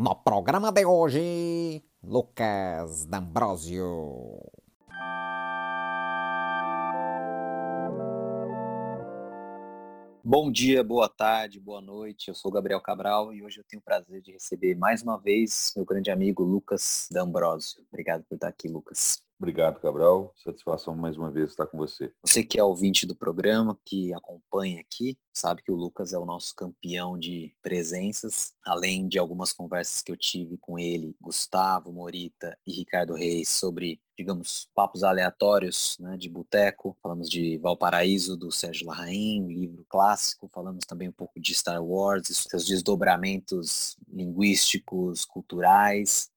No programa de hoje, Lucas D'Ambrosio. Bom dia, boa tarde, boa noite. Eu sou Gabriel Cabral e hoje eu tenho o prazer de receber mais uma vez meu grande amigo Lucas D'Ambrosio. Obrigado por estar aqui, Lucas. Obrigado, Cabral. Satisfação mais uma vez estar com você. Você que é ouvinte do programa, que acompanha aqui, sabe que o Lucas é o nosso campeão de presenças, além de algumas conversas que eu tive com ele, Gustavo Morita e Ricardo Reis sobre, digamos, papos aleatórios, né, de boteco. Falamos de Valparaíso do Sérgio Larraín, livro clássico. Falamos também um pouco de Star Wars, seus desdobramentos linguísticos, culturais.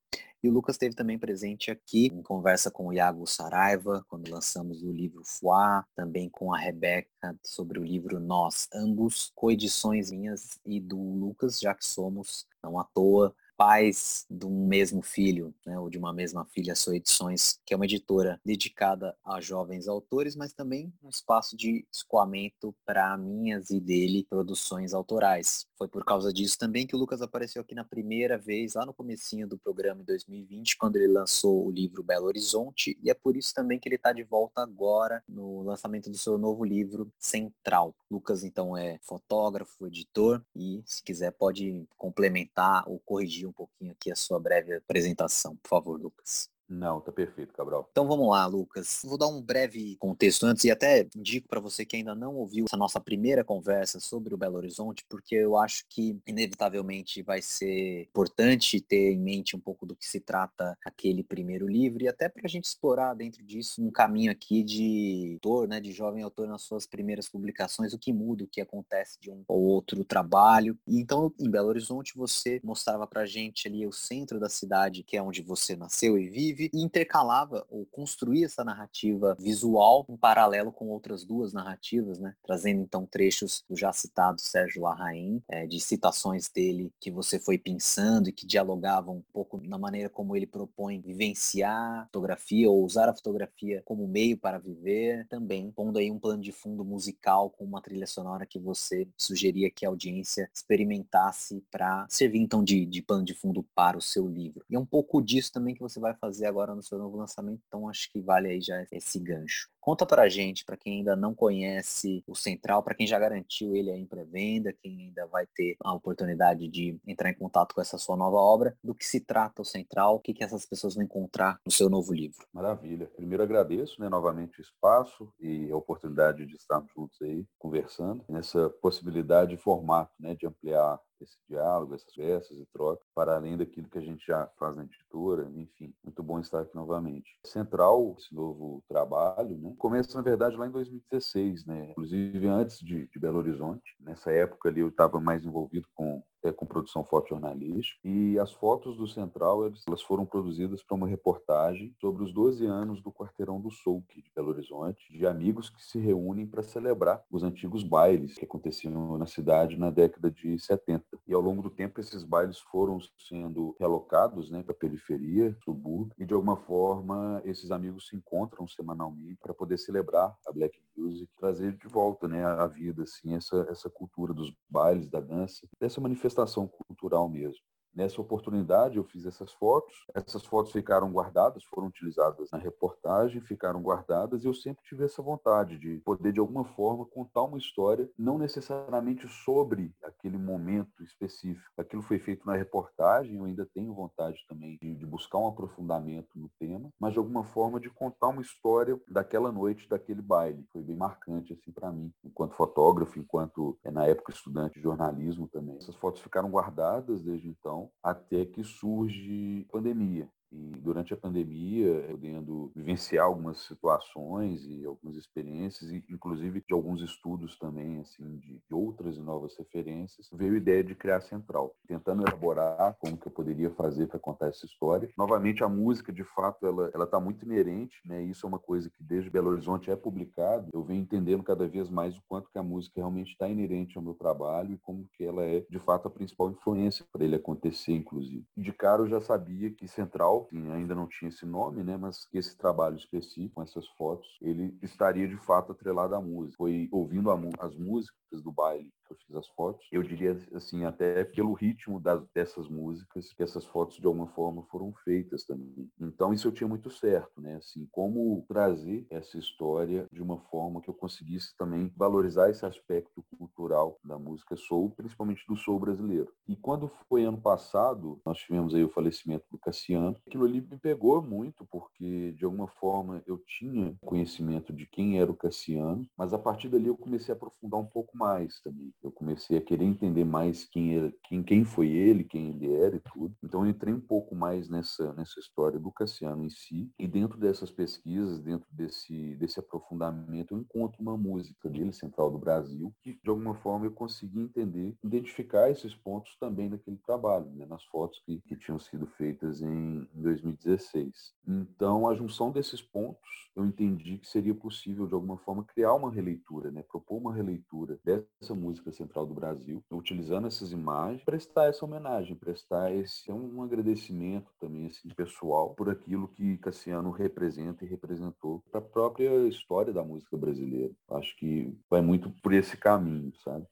E o Lucas esteve também presente aqui em conversa com o Iago Saraiva, quando lançamos o livro Fuá, também com a Rebeca sobre o livro Nós, ambos coedições minhas e do Lucas, já que somos, não à toa, pais de um mesmo filho, né, ou de uma mesma filha, Sou Edições, que é uma editora dedicada a jovens autores, mas também um espaço de escoamento para minhas e dele produções autorais. Foi por causa disso também que o Lucas apareceu aqui na primeira vez, lá no comecinho do programa em 2020, quando ele lançou o livro Belo Horizonte, e é por isso também que ele está de volta agora no lançamento do seu novo livro Central. Lucas então é fotógrafo, editor e se quiser pode complementar ou corrigir um pouquinho aqui a sua breve apresentação, por favor, Lucas. Não, tá perfeito, Cabral. Então vamos lá, Lucas. Vou dar um breve contexto antes e até indico para você que ainda não ouviu essa nossa primeira conversa sobre o Belo Horizonte, porque eu acho que inevitavelmente vai ser importante ter em mente um pouco do que se trata aquele primeiro livro e até para a gente explorar dentro disso um caminho aqui de autor, né, de jovem autor nas suas primeiras publicações, o que muda, o que acontece de um ou outro trabalho. E então em Belo Horizonte você mostrava para gente ali o centro da cidade, que é onde você nasceu e vive intercalava ou construía essa narrativa visual em paralelo com outras duas narrativas, né? Trazendo então trechos do já citado Sérgio Larraín, é, de citações dele que você foi pensando e que dialogavam um pouco na maneira como ele propõe vivenciar a fotografia ou usar a fotografia como meio para viver, também pondo aí um plano de fundo musical com uma trilha sonora que você sugeria que a audiência experimentasse para servir então de, de plano de fundo para o seu livro. E é um pouco disso também que você vai fazer agora no seu novo lançamento, então acho que vale aí já esse gancho. Conta pra gente, para quem ainda não conhece o Central, para quem já garantiu ele aí em pré-venda, quem ainda vai ter a oportunidade de entrar em contato com essa sua nova obra, do que se trata o Central, o que, que essas pessoas vão encontrar no seu novo livro. Maravilha. Primeiro agradeço né, novamente o espaço e a oportunidade de estarmos juntos aí conversando, nessa possibilidade de formato, né, de ampliar esse diálogo, essas peças e trocas, para além daquilo que a gente já faz na editora, enfim, muito bom estar aqui novamente. Central, esse novo trabalho, né, começa, na verdade, lá em 2016, né, inclusive antes de, de Belo Horizonte. Nessa época ali eu estava mais envolvido com é, com produção fotojornalística. E as fotos do Central elas foram produzidas para uma reportagem sobre os 12 anos do Quarteirão do Souk, de Belo Horizonte, de amigos que se reúnem para celebrar os antigos bailes que aconteciam na cidade na década de 70. E ao longo do tempo, esses bailes foram sendo realocados né, para a periferia, subúrbio, e de alguma forma esses amigos se encontram semanalmente para poder celebrar a Black Music, trazer de volta né, a vida assim, essa, essa cultura dos bailes, da dança, dessa manifestação manifestação cultural mesmo. Nessa oportunidade, eu fiz essas fotos. Essas fotos ficaram guardadas, foram utilizadas na reportagem, ficaram guardadas, e eu sempre tive essa vontade de poder, de alguma forma, contar uma história, não necessariamente sobre aquele momento específico. Aquilo foi feito na reportagem, eu ainda tenho vontade também de, de buscar um aprofundamento no tema, mas de alguma forma de contar uma história daquela noite, daquele baile. Foi bem marcante assim para mim, enquanto fotógrafo, enquanto é, na época estudante de jornalismo também. Essas fotos ficaram guardadas desde então até que surge a pandemia e durante a pandemia, podendo vivenciar algumas situações e algumas experiências, e inclusive de alguns estudos também, assim, de, outras e novas referências, veio a ideia de criar a Central, tentando elaborar como que eu poderia fazer para contar essa história. Novamente, a música, de fato, ela ela está muito inerente, né? Isso é uma coisa que desde Belo Horizonte é publicado. Eu venho entendendo cada vez mais o quanto que a música realmente está inerente ao meu trabalho e como que ela é, de fato, a principal influência para ele acontecer, inclusive. De cara, eu já sabia que Central assim, ainda não tinha esse nome, né? Mas que esse trabalho específico, essas fotos, ele estaria de fato atrelado à música. Foi ouvindo as músicas músicas do baile que eu fiz as fotos. Eu diria assim, até pelo ritmo das, dessas músicas, que essas fotos de alguma forma foram feitas também. Então isso eu tinha muito certo, né? Assim, como trazer essa história de uma forma que eu conseguisse também valorizar esse aspecto cultural da música soul, principalmente do soul brasileiro. E quando foi ano passado, nós tivemos aí o falecimento do Cassiano, aquilo ali me pegou muito, porque de alguma forma eu tinha conhecimento de quem era o Cassiano, mas a partir dali eu comecei a aprofundar um pouco mais também. Eu comecei a querer entender mais quem era, quem, quem foi ele, quem ele era e tudo. Então eu entrei um pouco mais nessa, nessa história do Cassiano em si, e dentro dessas pesquisas, dentro desse, desse aprofundamento, eu encontro uma música dele, Central do Brasil, que de alguma forma eu consegui entender, identificar esses pontos também naquele trabalho, né, nas fotos que, que tinham sido feitas em, em 2016. Então, a junção desses pontos, eu entendi que seria possível, de alguma forma, criar uma releitura, né, propor uma releitura dessa música Central do Brasil, utilizando essas imagens, prestar essa homenagem, prestar esse um agradecimento também assim, pessoal por aquilo que Cassiano representa e representou para a própria história da música brasileira. Acho que vai muito por esse caminho, sabe?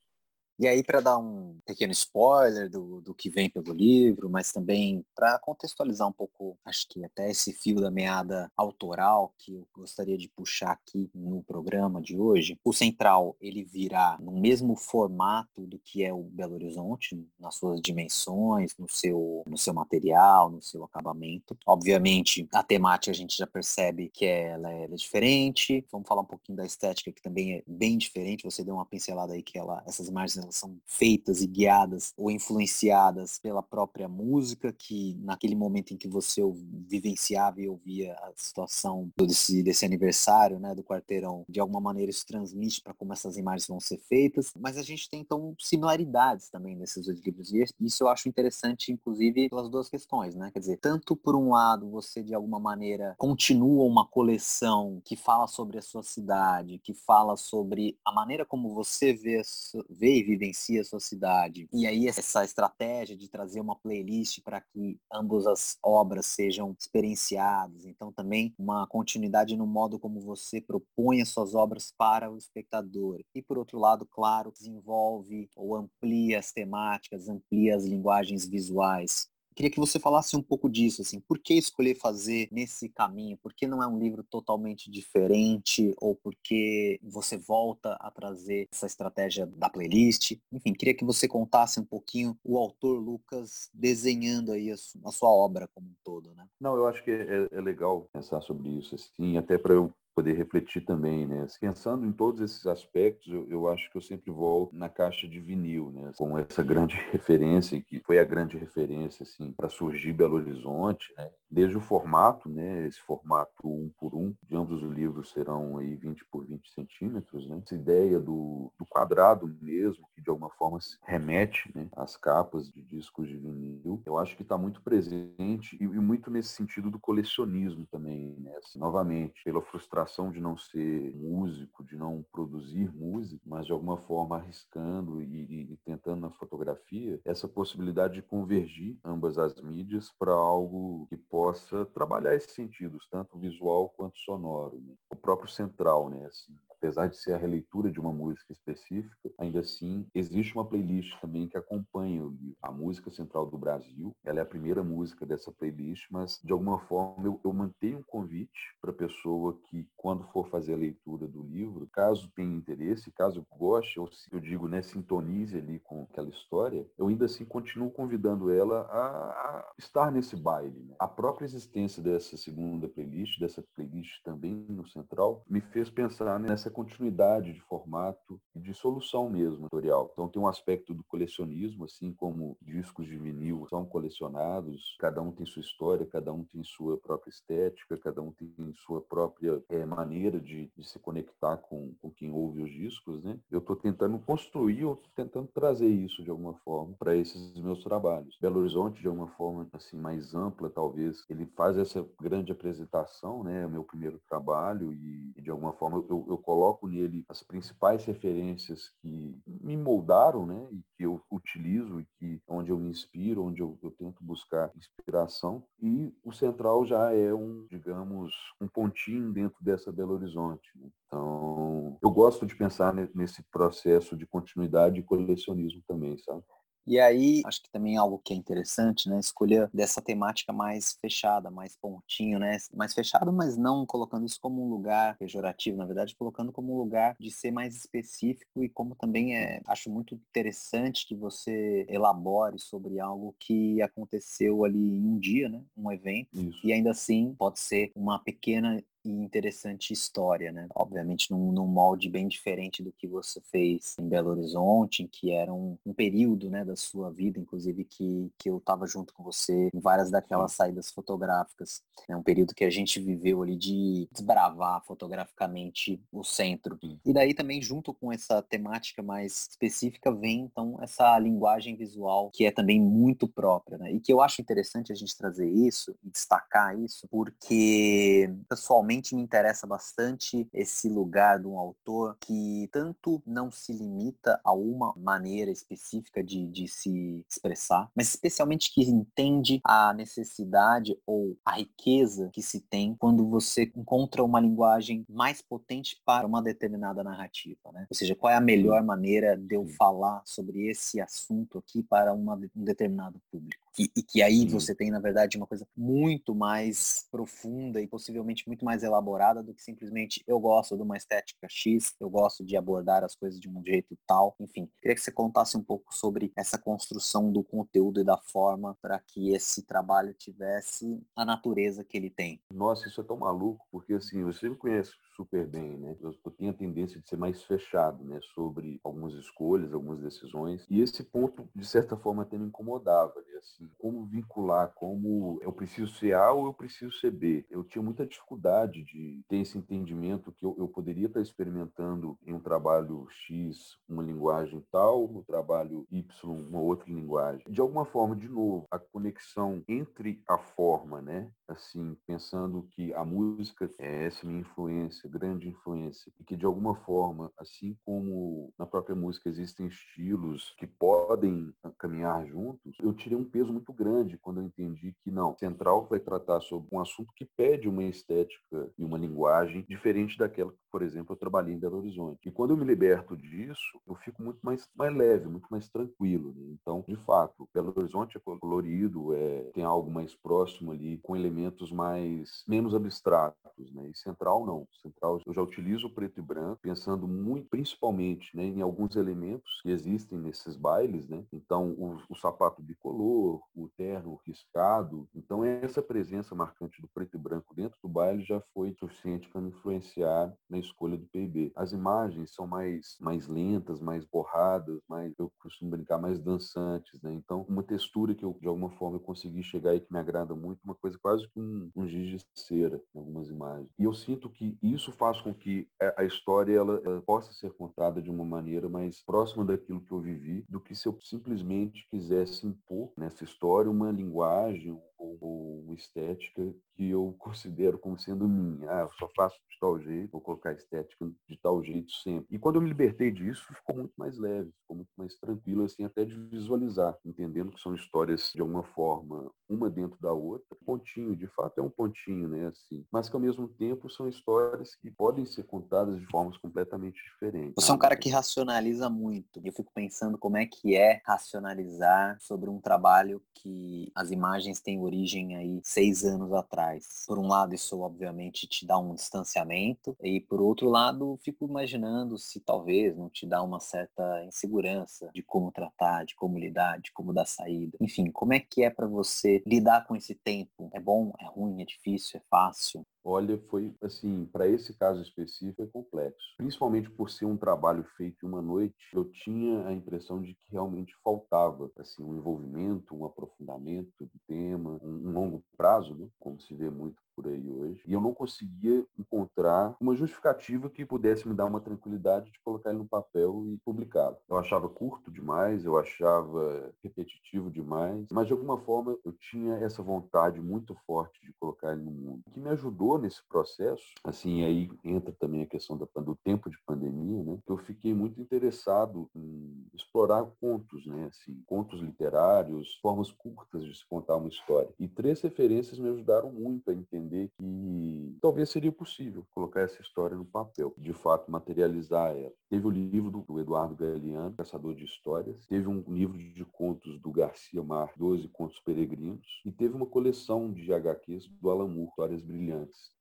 E aí, para dar um pequeno spoiler do, do que vem pelo livro, mas também para contextualizar um pouco, acho que até esse fio da meada autoral que eu gostaria de puxar aqui no programa de hoje, o Central, ele virá no mesmo formato do que é o Belo Horizonte, nas suas dimensões, no seu, no seu material, no seu acabamento. Obviamente, a temática a gente já percebe que ela é, ela é diferente. Vamos falar um pouquinho da estética, que também é bem diferente. Você deu uma pincelada aí que ela, essas imagens são feitas e guiadas ou influenciadas pela própria música, que naquele momento em que você vivenciava e ouvia a situação desse, desse aniversário, né, do quarteirão, de alguma maneira isso transmite para como essas imagens vão ser feitas, mas a gente tem então similaridades também nesses dois livros, e isso eu acho interessante, inclusive, pelas duas questões, né, quer dizer, tanto por um lado você de alguma maneira continua uma coleção que fala sobre a sua cidade, que fala sobre a maneira como você vê, vê e vivencia a sua cidade. E aí essa estratégia de trazer uma playlist para que ambas as obras sejam experienciadas. Então também uma continuidade no modo como você propõe as suas obras para o espectador. E por outro lado, claro, desenvolve ou amplia as temáticas, amplia as linguagens visuais. Queria que você falasse um pouco disso, assim, por que escolher fazer nesse caminho? Por que não é um livro totalmente diferente? Ou por que você volta a trazer essa estratégia da playlist? Enfim, queria que você contasse um pouquinho o autor Lucas desenhando aí a, sua obra como um todo, né? Não, eu acho que é, é legal pensar sobre isso, assim, até para eu poder refletir também, né? Pensando em todos esses aspectos, eu, eu, acho que eu sempre volto na caixa de vinil, né? Com essa grande referência, que foi a grande referência, assim, para surgir Belo Horizonte, né? Desde o formato, né? Esse formato um por um, de ambos os livros serão aí 20 por 20 centímetros, né? Essa ideia do, do quadrado mesmo, que de alguma forma remete, né? Às capas de discos de vinil, eu acho que está muito presente e, e, muito nesse sentido do colecionismo também, né? Assim, novamente, pela frustração de não ser músico, de não produzir música, mas de alguma forma arriscando e, e tentando na fotografia essa possibilidade de convergir ambas as mídias para algo que possa trabalhar esses sentidos, tanto visual quanto sonoro. Né? O próprio central, né? Assim, apesar de ser a releitura de uma música específica, ainda assim existe uma playlist também que acompanha a música central do Brasil. Ela é a primeira música dessa playlist, mas de alguma forma eu, eu mantenho um convite para a pessoa que, quando for fazer a leitura do livro, caso tenha interesse, caso goste, ou se eu digo, né, sintonize ali com aquela história, eu ainda assim continuo convidando ela a, a estar nesse baile. Né? A própria existência dessa segunda playlist, dessa playlist também no central, me fez pensar nessa continuidade de formato e de solução mesmo editorial. Então tem um aspecto do colecionismo, assim como discos de vinil são colecionados, cada um tem sua história, cada um tem sua própria estética, cada um tem sua própria é, maneira de, de, se conectar com, com quem ouve os discos, né? Eu estou tentando construir, ou tentando trazer isso de alguma forma para esses meus trabalhos. Belo Horizonte, de alguma forma assim mais ampla, talvez, ele faz essa grande apresentação, né? É o meu primeiro trabalho e, e de alguma forma eu, eu coloco coloco nele as principais referências que me moldaram, né, e que eu utilizo e que onde eu me inspiro, onde eu, eu tento buscar inspiração. E o Central já é um, digamos, um pontinho dentro dessa Belo Horizonte. Né? Então, eu gosto de pensar nesse processo de continuidade e colecionismo também, sabe? E aí, acho que também algo que é interessante, né? Escolher dessa temática mais fechada, mais pontinho, né? Mais fechado, mas não colocando isso como um lugar pejorativo, na verdade, colocando como um lugar de ser mais específico e como também é, acho muito interessante que você elabore sobre algo que aconteceu ali em um dia, né? Um evento. Isso. E ainda assim pode ser uma pequena e interessante história, né? Obviamente num, num, molde bem diferente do que você fez em Belo Horizonte, em que era um, um período, né, da sua vida, inclusive que, que eu estava junto com você em várias daquelas saídas fotográficas. É um período que a gente viveu ali de desbravar fotograficamente o centro. E daí também junto com essa temática mais específica vem então essa linguagem visual que é também muito própria, né? E que eu acho interessante a gente trazer isso e destacar isso, porque pessoalmente realmente me interessa bastante esse lugar de um autor que tanto não se limita a uma maneira específica de, de se expressar, mas especialmente que entende a necessidade ou a riqueza que se tem quando você encontra uma linguagem mais potente para uma determinada narrativa, né? Ou seja, qual é a melhor maneira de eu falar sobre esse assunto aqui para uma, um determinado público? E, e que aí você tem, na verdade, uma coisa muito mais profunda e possivelmente muito mais elaborada do que simplesmente eu gosto de uma estética X, eu gosto de abordar as coisas de um jeito tal. Enfim, queria que você contasse um pouco sobre essa construção do conteúdo e da forma para que esse trabalho tivesse a natureza que ele tem. Nossa, isso é tão maluco, porque assim, você me conhece super bem, né? Eu, tenho a tendência de ser mais fechado, né? Sobre algumas escolhas, algumas decisões. E esse ponto, de certa forma, até me incomodava, né? Assim, como vincular, como eu preciso ser A ou eu preciso ser B. Eu tinha muita dificuldade de ter esse entendimento que eu, eu poderia estar experimentando em um trabalho X uma linguagem tal, no trabalho Y uma outra linguagem. De alguma forma, de novo, a conexão entre a forma, né? Assim, pensando que a música é essa minha influência, grande influência, e que de alguma forma, assim como na própria música existem estilos que podem caminhar juntos, eu tirei um peso muito grande quando eu entendi que não, Central vai tratar sobre um assunto que pede uma estética e uma linguagem diferente daquela que, por exemplo, eu trabalhei em Belo Horizonte. E quando eu me liberto disso, eu fico muito mais, mais leve, muito mais tranquilo. Né? Então, de fato, Belo Horizonte é colorido, é, tem algo mais próximo ali, com elementos mais menos abstratos, né? E Central não. Central eu já utilizo o preto e branco, pensando muito, principalmente, né, em alguns elementos que existem nesses bailes, né? Então, o, o sapato bicolor, o terno riscado. Então, essa presença marcante do preto e branco dentro do baile já foi suficiente para me influenciar na escolha do PIB. As imagens são mais, mais lentas, mais borradas, mais, eu costumo brincar, mais dançantes, né? Então, uma textura que eu, de alguma forma, eu consegui chegar e que me agrada muito, uma coisa quase que um, um giz de cera em algumas imagens. E eu sinto que isso faz com que a história ela, ela possa ser contada de uma maneira mais próxima daquilo que eu vivi do que se eu simplesmente quisesse impor nessa história uma linguagem ou uma estética que eu considero como sendo minha. Ah, eu só faço de tal jeito, vou colocar estética de tal jeito sempre. E quando eu me libertei disso, ficou muito mais leve, ficou muito mais tranquilo, assim, até de visualizar, entendendo que são histórias de alguma forma, uma dentro da outra. Pontinho, de fato, é um pontinho, né, assim. Mas que ao mesmo tempo são histórias que podem ser contadas de formas completamente diferentes. Você é um cara que racionaliza muito. Eu fico pensando como é que é racionalizar sobre um trabalho que as imagens têm origem aí seis anos atrás. Por um lado, isso obviamente te dá um distanciamento, e por outro lado, fico imaginando se talvez não te dá uma certa insegurança de como tratar, de como lidar, de como dar saída. Enfim, como é que é para você lidar com esse tempo? É bom, é ruim, é difícil, é fácil? Olha, foi assim, para esse caso específico é complexo. Principalmente por ser um trabalho feito em uma noite, eu tinha a impressão de que realmente faltava assim um envolvimento, um aprofundamento do tema, um, longo prazo, né? como se vê muito por aí hoje. E eu não conseguia encontrar uma justificativa que pudesse me dar uma tranquilidade de colocar ele no papel e publicá-lo. Eu achava curto demais, eu achava repetitivo demais, mas de alguma forma eu tinha essa vontade muito forte de colocar ele no mundo. O que me ajudou nesse processo, assim, aí entra também a questão do tempo de pandemia, né? Que eu fiquei muito interessado em explorar contos, né? Assim, contos literários, formas curtas de se contar uma história. E três referências me ajudaram muito a entender que talvez seria possível colocar essa história no papel, de fato materializar ela. Teve o livro do Eduardo Galeano, Caçador de Histórias, teve um livro de contos do Garcia Mar, 12 Contos Peregrinos, e teve uma coleção de HQs do Alan Moore, Histórias Brilhantes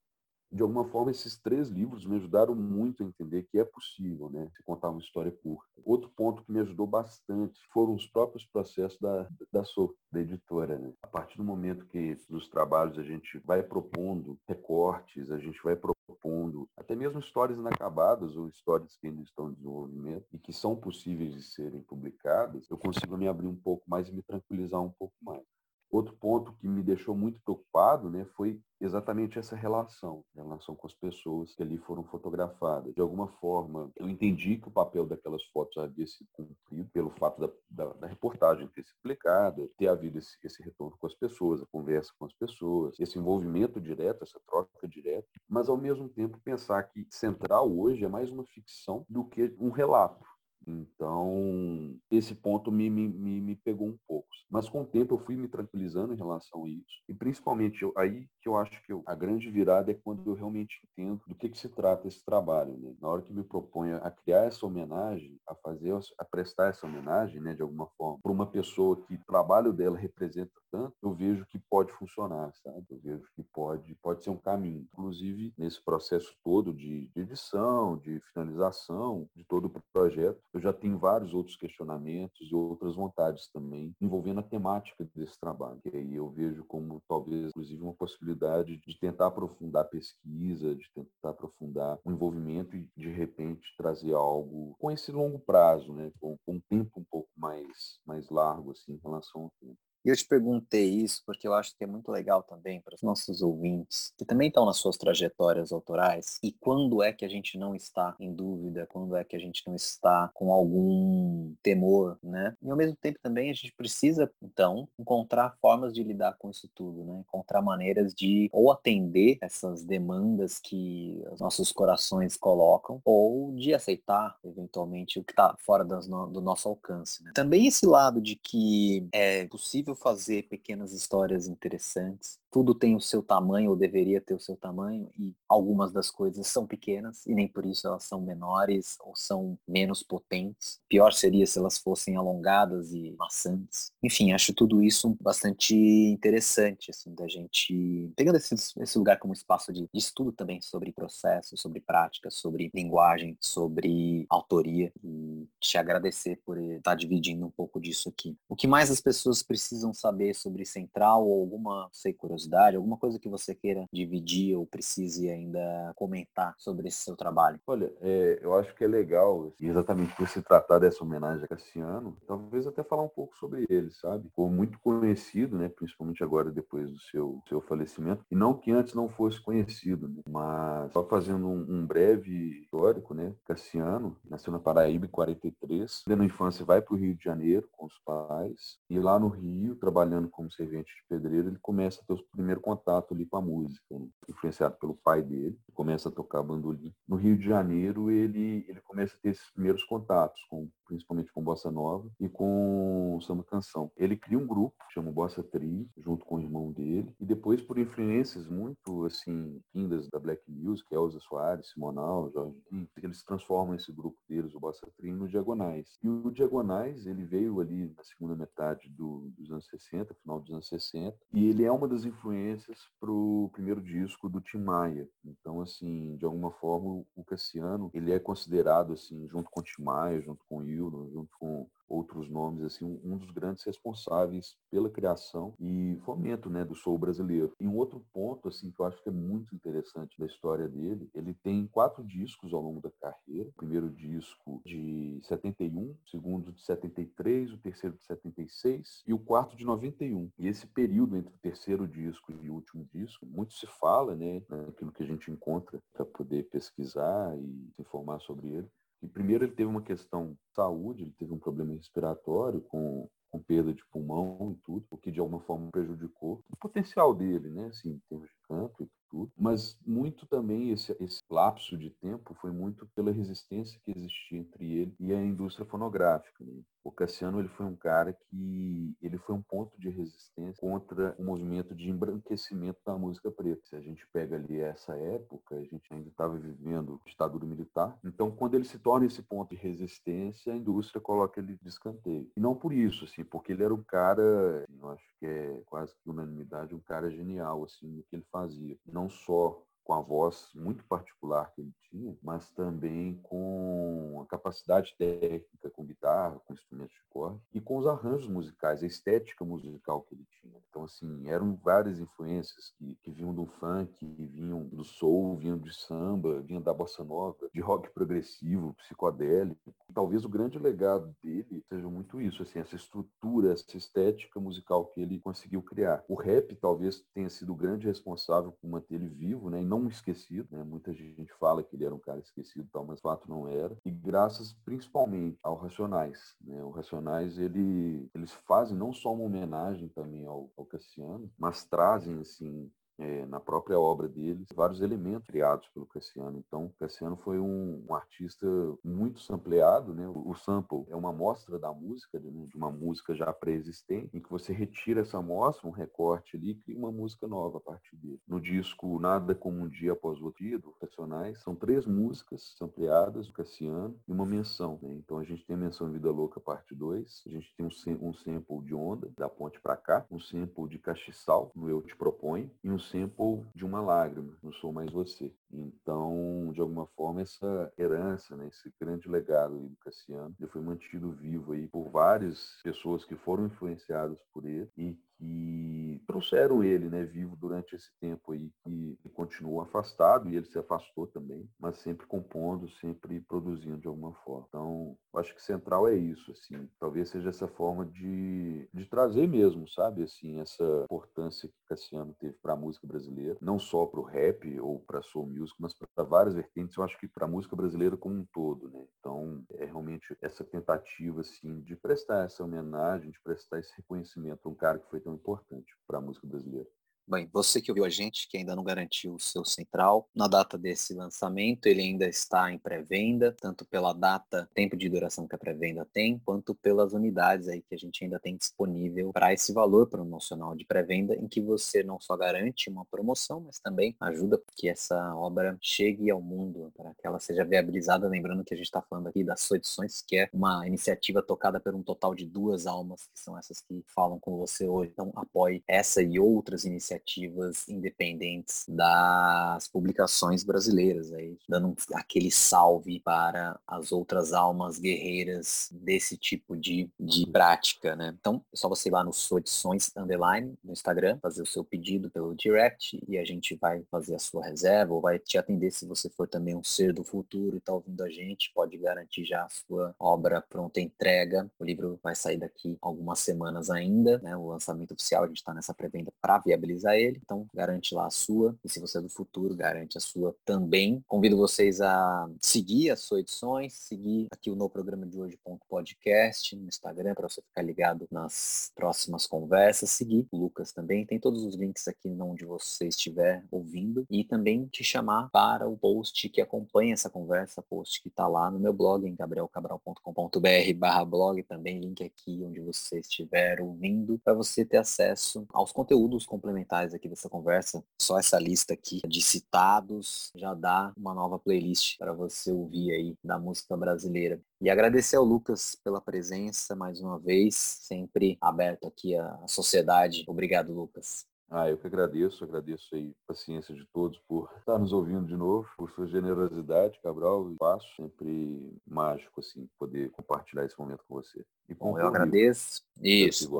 de alguma forma, esses três livros me ajudaram muito a entender que é possível, né, se contar uma história curta. Outro ponto que me ajudou bastante foram os próprios processos da, da SOP, da editora. Né? A partir do momento que nos trabalhos a gente vai propondo recortes, a gente vai propondo até mesmo histórias inacabadas ou histórias que ainda estão em desenvolvimento e que são possíveis de serem publicadas, eu consigo me abrir um pouco mais e me tranquilizar um pouco mais. Outro ponto que me deixou muito preocupado né, foi exatamente essa relação, a relação com as pessoas que ali foram fotografadas. De alguma forma, eu entendi que o papel daquelas fotos havia sido cumprido pelo fato da, da, da reportagem ter sido publicada, ter havido esse, esse, retorno com as pessoas, a conversa com as pessoas, esse envolvimento direto, essa troca direta, mas ao mesmo tempo pensar que Central hoje é mais uma ficção do que um relato. Então, esse ponto me, me, me, pegou um pouco. Mas com o tempo eu fui me tranquilizando em relação a isso. E principalmente eu, aí que eu acho que eu, a grande virada é quando eu realmente entendo do que, que se trata esse trabalho. Né? Na hora que me proponho a criar essa homenagem, a fazer, a prestar essa homenagem, né, de alguma forma, para uma pessoa que o trabalho dela representa tanto, eu vejo que pode funcionar, sabe? Eu vejo que pode, pode ser um caminho. Inclusive, nesse processo todo de, de edição, de finalização, de todo o projeto, eu já tenho vários outros questionamentos e outras vontades também envolvendo a temática desse trabalho. E aí eu vejo como talvez, inclusive, uma possibilidade de tentar aprofundar a pesquisa, de tentar aprofundar o envolvimento e, de repente, trazer algo com esse longo prazo, né? com, com um tempo um pouco mais, mais largo assim, em relação ao tempo. E eu te perguntei isso porque eu acho que é muito legal também para os nossos ouvintes, que também estão nas suas trajetórias autorais, e quando é que a gente não está em dúvida, quando é que a gente não está com algum temor, né? E ao mesmo tempo também a gente precisa, então, encontrar formas de lidar com isso tudo, né? Encontrar maneiras de ou atender essas demandas que os nossos corações colocam, ou de aceitar, eventualmente, o que está fora do nosso alcance. Né? Também esse lado de que é possível fazer pequenas histórias interessantes tudo tem o seu tamanho, ou deveria ter o seu tamanho, e algumas das coisas são pequenas, e nem por isso elas são menores ou são menos potentes. Pior seria se elas fossem alongadas e maçantes. Enfim, acho tudo isso bastante interessante, assim, da gente pegando esse, esse lugar como espaço de, estudo também sobre processo, sobre prática, sobre linguagem, sobre autoria, e te agradecer por estar dividindo um pouco disso aqui. O que mais as pessoas precisam saber sobre Central ou alguma, sei, curiosidade, curiosidade, alguma coisa que você queira dividir ou precise ainda comentar sobre esse seu trabalho? Olha, é, eu acho que é legal, exatamente por se tratar dessa homenagem a Cassiano, talvez até falar um pouco sobre ele, sabe? Ficou muito conhecido, né, principalmente agora depois do seu, seu falecimento, e não que antes não fosse conhecido, né? mas só fazendo um, um, breve histórico, né, Cassiano nasceu na Paraíba em 43, na infância vai para o Rio de Janeiro com os pais, e lá no Rio, trabalhando como servente de pedreiro, ele começa a ter os primeiro contato ali com a música, né? influenciado pelo pai dele, começa a tocar bandolim. No Rio de Janeiro, ele, ele começa a ter esses primeiros contatos, com, principalmente com bossa nova e com samba canção. Ele cria um grupo, chama Bossa Tri, junto com o irmão dele, e depois, por influências muito, assim, vindas da Black Music, Elza Soares, Simonal, Jorge eles transformam esse grupo deles, o Bossa Tri, no Diagonais. E o Diagonais, ele veio ali na segunda metade do, dos anos 60, final dos anos 60, e ele é uma das influências para o primeiro disco do Tim Maia. Então, assim, de alguma forma, o Cassiano, ele é considerado, assim, junto com o Tim junto com o Hildo, junto com outros nomes, assim, um dos grandes responsáveis pela criação e fomento, né, do soul brasileiro. E um outro ponto, assim, que eu acho que é muito interessante da história dele, ele tem quatro discos ao longo da carreira. O primeiro disco de 71, o segundo de 73, o terceiro de 76 e o quarto de 91. E esse período entre o terceiro disco e o último disco, muito se fala, né, naquilo que a gente encontra para poder pesquisar e se informar sobre ele, e primeiro ele teve uma questão de saúde, ele teve um problema respiratório com, com perda de pulmão e tudo, o que de alguma forma prejudicou o potencial dele, né, assim, em termos de canto e tudo mas muito também esse, esse lapso de tempo foi muito pela resistência que existia entre ele e a indústria fonográfica. Né? O Cassiano ele foi um cara que ele foi um ponto de resistência contra o movimento de embranquecimento da música preta. Se a gente pega ali essa época, a gente ainda estava vivendo ditadura militar. Então, quando ele se torna esse ponto de resistência, a indústria coloca ele de escanteio. E não por isso, assim, porque ele era um cara, assim, eu acho que é quase que unanimidade, um cara genial assim no que ele fazia. Não só com a voz muito particular que ele tinha, mas também com a capacidade técnica, com guitarra, com instrumentos de corda e com os arranjos musicais, a estética musical que ele tinha. Então, assim, eram várias influências que, que vinham do funk, que vinham do soul, vinham de samba, vinham da bossa nova, de rock progressivo, psicodélico. Talvez o grande legado dele seja muito isso, assim, essa estrutura, essa estética musical que ele conseguiu criar. O rap talvez tenha sido o grande responsável por manter ele vivo, né, e não esquecido, né? Muita gente fala que ele era um cara esquecido, tal, mas fato não era. E graças principalmente ao Racionais, né? O Racionais ele eles fazem não só uma homenagem também ao, ao Cassiano, mas trazem assim é, na própria obra deles, vários elementos criados pelo Cassiano. Então, Cassiano foi um, um artista muito sampleado, né? O, o, sample é uma amostra da música, de, de uma música já pré-existente, em que você retira essa amostra, um recorte ali, e cria uma música nova a partir dele. No disco Nada Como Um Dia Após o Outro, do Racionais, são três músicas sampleadas do Cassiano e uma menção. Né? Então, a gente tem a menção Vida Louca, parte 2, a gente tem um, um sample de Onda, da Ponte para Cá, um sample de Castiçal, no Eu Te Proponho, e um sample de uma lágrima, não sou mais você. Então, de alguma forma, essa herança, né, esse grande legado do Cassiano, ele foi mantido vivo aí por várias pessoas que foram influenciadas por ele e que trouxeram ele, né, vivo durante esse tempo aí que continuou afastado e ele se afastou também, mas sempre compondo, sempre produzindo de alguma forma. Então, acho que central é isso, assim, talvez seja essa forma de, de trazer mesmo, sabe, assim, essa importância que Cassiano teve para a música brasileira, não só para o rap ou para a soul music, mas para várias vertentes, eu acho que para a música brasileira como um todo, né? Então, é realmente essa tentativa, assim, de prestar essa homenagem, de prestar esse reconhecimento a um cara que foi tão tão importante para a música brasileira. Bem, você que ouviu a gente, que ainda não garantiu o seu central, na data desse lançamento ele ainda está em pré-venda, tanto pela data, tempo de duração que a pré-venda tem, quanto pelas unidades aí que a gente ainda tem disponível para esse valor promocional de pré-venda, em que você não só garante uma promoção, mas também ajuda que essa obra chegue ao mundo, para que ela seja viabilizada. Lembrando que a gente está falando aqui das edições, que é uma iniciativa tocada por um total de duas almas, que são essas que falam com você hoje. Então apoie essa e outras iniciativas iniciativas independentes das publicações brasileiras, aí, dando aquele salve para as outras almas guerreiras desse tipo de, de prática, né? Então, é só você ir lá no Sodições Underline no Instagram, fazer o seu pedido pelo direct e a gente vai fazer a sua reserva ou vai te atender se você for também um ser do futuro e está ouvindo a gente, pode garantir já a sua obra pronta entrega. O livro vai sair daqui algumas semanas ainda, né? O lançamento oficial, a gente está nessa pré-venda para viabilizar ele, então garante lá a sua. E se você é do futuro, garante a sua também. Convido vocês a seguir as suas edições, seguir aqui o No Programa de Hoje podcast no Instagram para você ficar ligado nas próximas conversas. Seguir o Lucas também. Tem todos os links aqui onde você estiver ouvindo. E também te chamar para o post que acompanha essa conversa, post que está lá no meu blog, em gabrielcabral.com.br barra blog, também link aqui onde você estiver ouvindo, para você ter acesso aos conteúdos complementares aqui dessa conversa, só essa lista aqui de citados já dá uma nova playlist para você ouvir aí da música brasileira. E agradecer ao Lucas pela presença mais uma vez, sempre aberto aqui à sociedade. Obrigado, Lucas. Ah, eu que agradeço, agradeço aí a paciência de todos por estar nos ouvindo de novo, por sua generosidade, Cabral, passo sempre mágico, assim, poder compartilhar esse momento com você. E Bom, eu agradeço. Isso,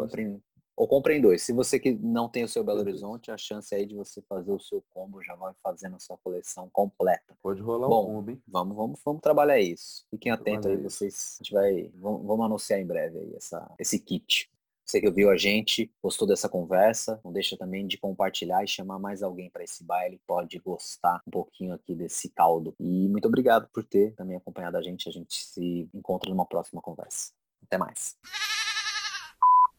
ou compre em dois. Se você que não tem o seu Belo Horizonte, a chance aí de você fazer o seu combo já vai fazendo a sua coleção completa. Pode rolar Bom, um combo, hein? Vamos, vamos, vamos trabalhar isso. Fiquem atentos aí, vocês. A gente vai. Vamos, vamos anunciar em breve aí essa, esse kit. Você que ouviu a gente, gostou dessa conversa, não deixa também de compartilhar e chamar mais alguém para esse baile, pode gostar um pouquinho aqui desse caldo. E muito obrigado por ter também acompanhado a gente. A gente se encontra numa próxima conversa. Até mais.